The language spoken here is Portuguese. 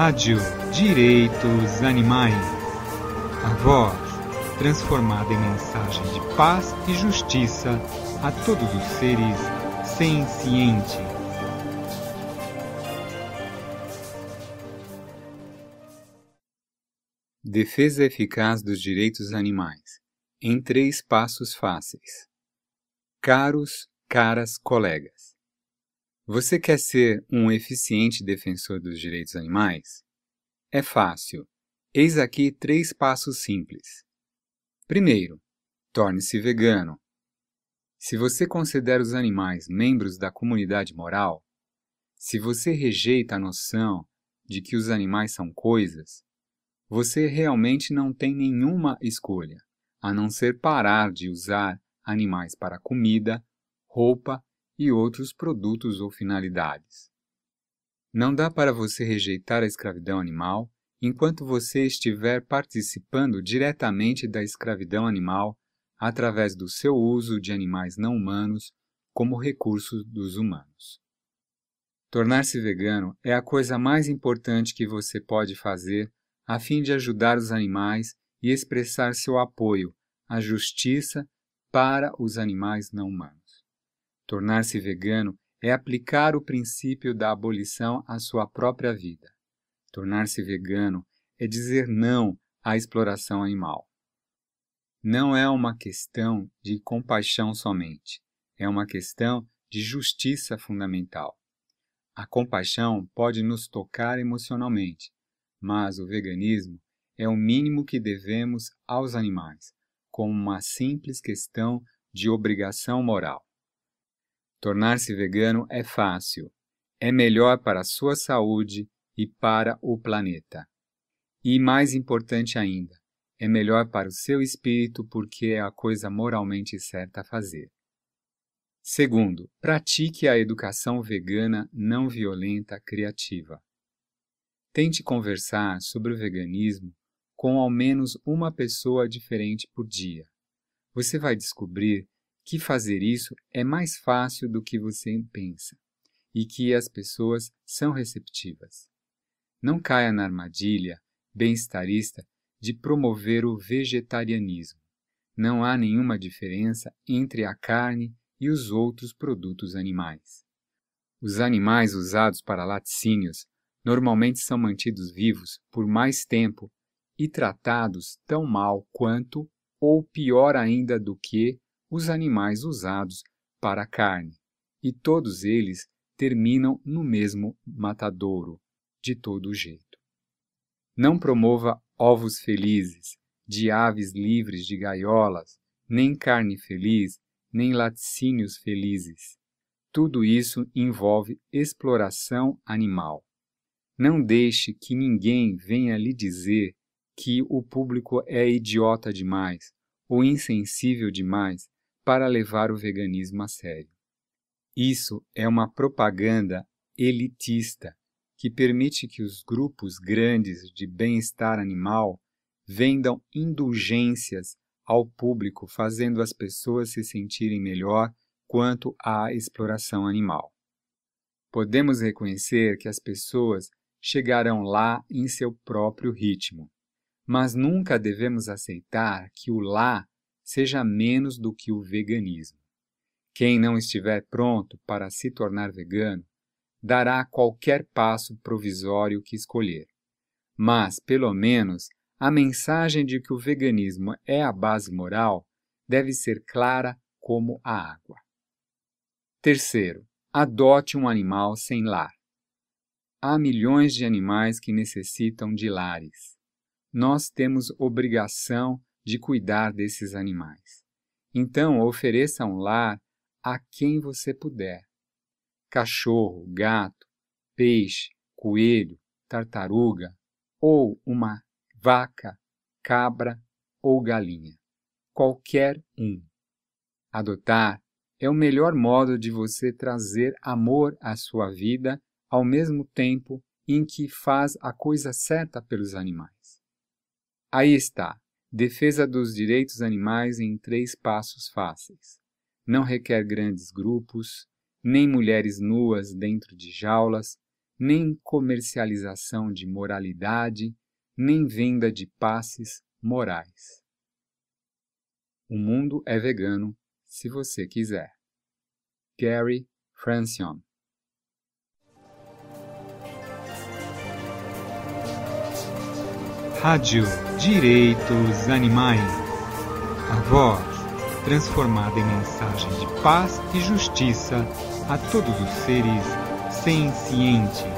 Rádio Direitos Animais. A voz transformada em mensagem de paz e justiça a todos os seres sencientes. Defesa eficaz dos direitos animais em três passos fáceis. Caros, caras colegas. Você quer ser um eficiente defensor dos direitos animais? É fácil. Eis aqui três passos simples. Primeiro, torne-se vegano. Se você considera os animais membros da comunidade moral, se você rejeita a noção de que os animais são coisas, você realmente não tem nenhuma escolha, a não ser parar de usar animais para comida, roupa e outros produtos ou finalidades. Não dá para você rejeitar a escravidão animal enquanto você estiver participando diretamente da escravidão animal através do seu uso de animais não humanos como recurso dos humanos. Tornar-se vegano é a coisa mais importante que você pode fazer a fim de ajudar os animais e expressar seu apoio à justiça para os animais não humanos. Tornar-se vegano é aplicar o princípio da abolição à sua própria vida. Tornar-se vegano é dizer não à exploração animal. Não é uma questão de compaixão somente, é uma questão de justiça fundamental. A compaixão pode nos tocar emocionalmente, mas o veganismo é o mínimo que devemos aos animais, como uma simples questão de obrigação moral. Tornar-se vegano é fácil, é melhor para a sua saúde e para o planeta. E mais importante ainda, é melhor para o seu espírito porque é a coisa moralmente certa a fazer. Segundo, pratique a educação vegana não violenta criativa. Tente conversar sobre o veganismo com ao menos uma pessoa diferente por dia. Você vai descobrir que fazer isso é mais fácil do que você pensa e que as pessoas são receptivas. Não caia na armadilha bem-estarista de promover o vegetarianismo. Não há nenhuma diferença entre a carne e os outros produtos animais. Os animais usados para laticínios normalmente são mantidos vivos por mais tempo e tratados tão mal quanto, ou pior ainda do que, os animais usados para a carne, e todos eles terminam no mesmo matadouro, de todo jeito. Não promova ovos felizes, de aves livres de gaiolas, nem carne feliz, nem laticínios felizes. Tudo isso envolve exploração animal. Não deixe que ninguém venha lhe dizer que o público é idiota demais ou insensível demais para levar o veganismo a sério. Isso é uma propaganda elitista que permite que os grupos grandes de bem-estar animal vendam indulgências ao público, fazendo as pessoas se sentirem melhor quanto à exploração animal. Podemos reconhecer que as pessoas chegarão lá em seu próprio ritmo, mas nunca devemos aceitar que o lá seja menos do que o veganismo. Quem não estiver pronto para se tornar vegano dará qualquer passo provisório que escolher. Mas, pelo menos, a mensagem de que o veganismo é a base moral deve ser clara como a água. Terceiro, adote um animal sem lar. Há milhões de animais que necessitam de lares. Nós temos obrigação de cuidar desses animais. Então, ofereça um lar a quem você puder. Cachorro, gato, peixe, coelho, tartaruga ou uma vaca, cabra ou galinha. Qualquer um. Adotar é o melhor modo de você trazer amor à sua vida ao mesmo tempo em que faz a coisa certa pelos animais. Aí está, Defesa dos direitos animais em três passos fáceis. Não requer grandes grupos, nem mulheres nuas dentro de jaulas, nem comercialização de moralidade, nem venda de passes morais. O mundo é vegano se você quiser. Gary Francione Rádio Direitos Animais. A voz transformada em mensagem de paz e justiça a todos os seres sencientes.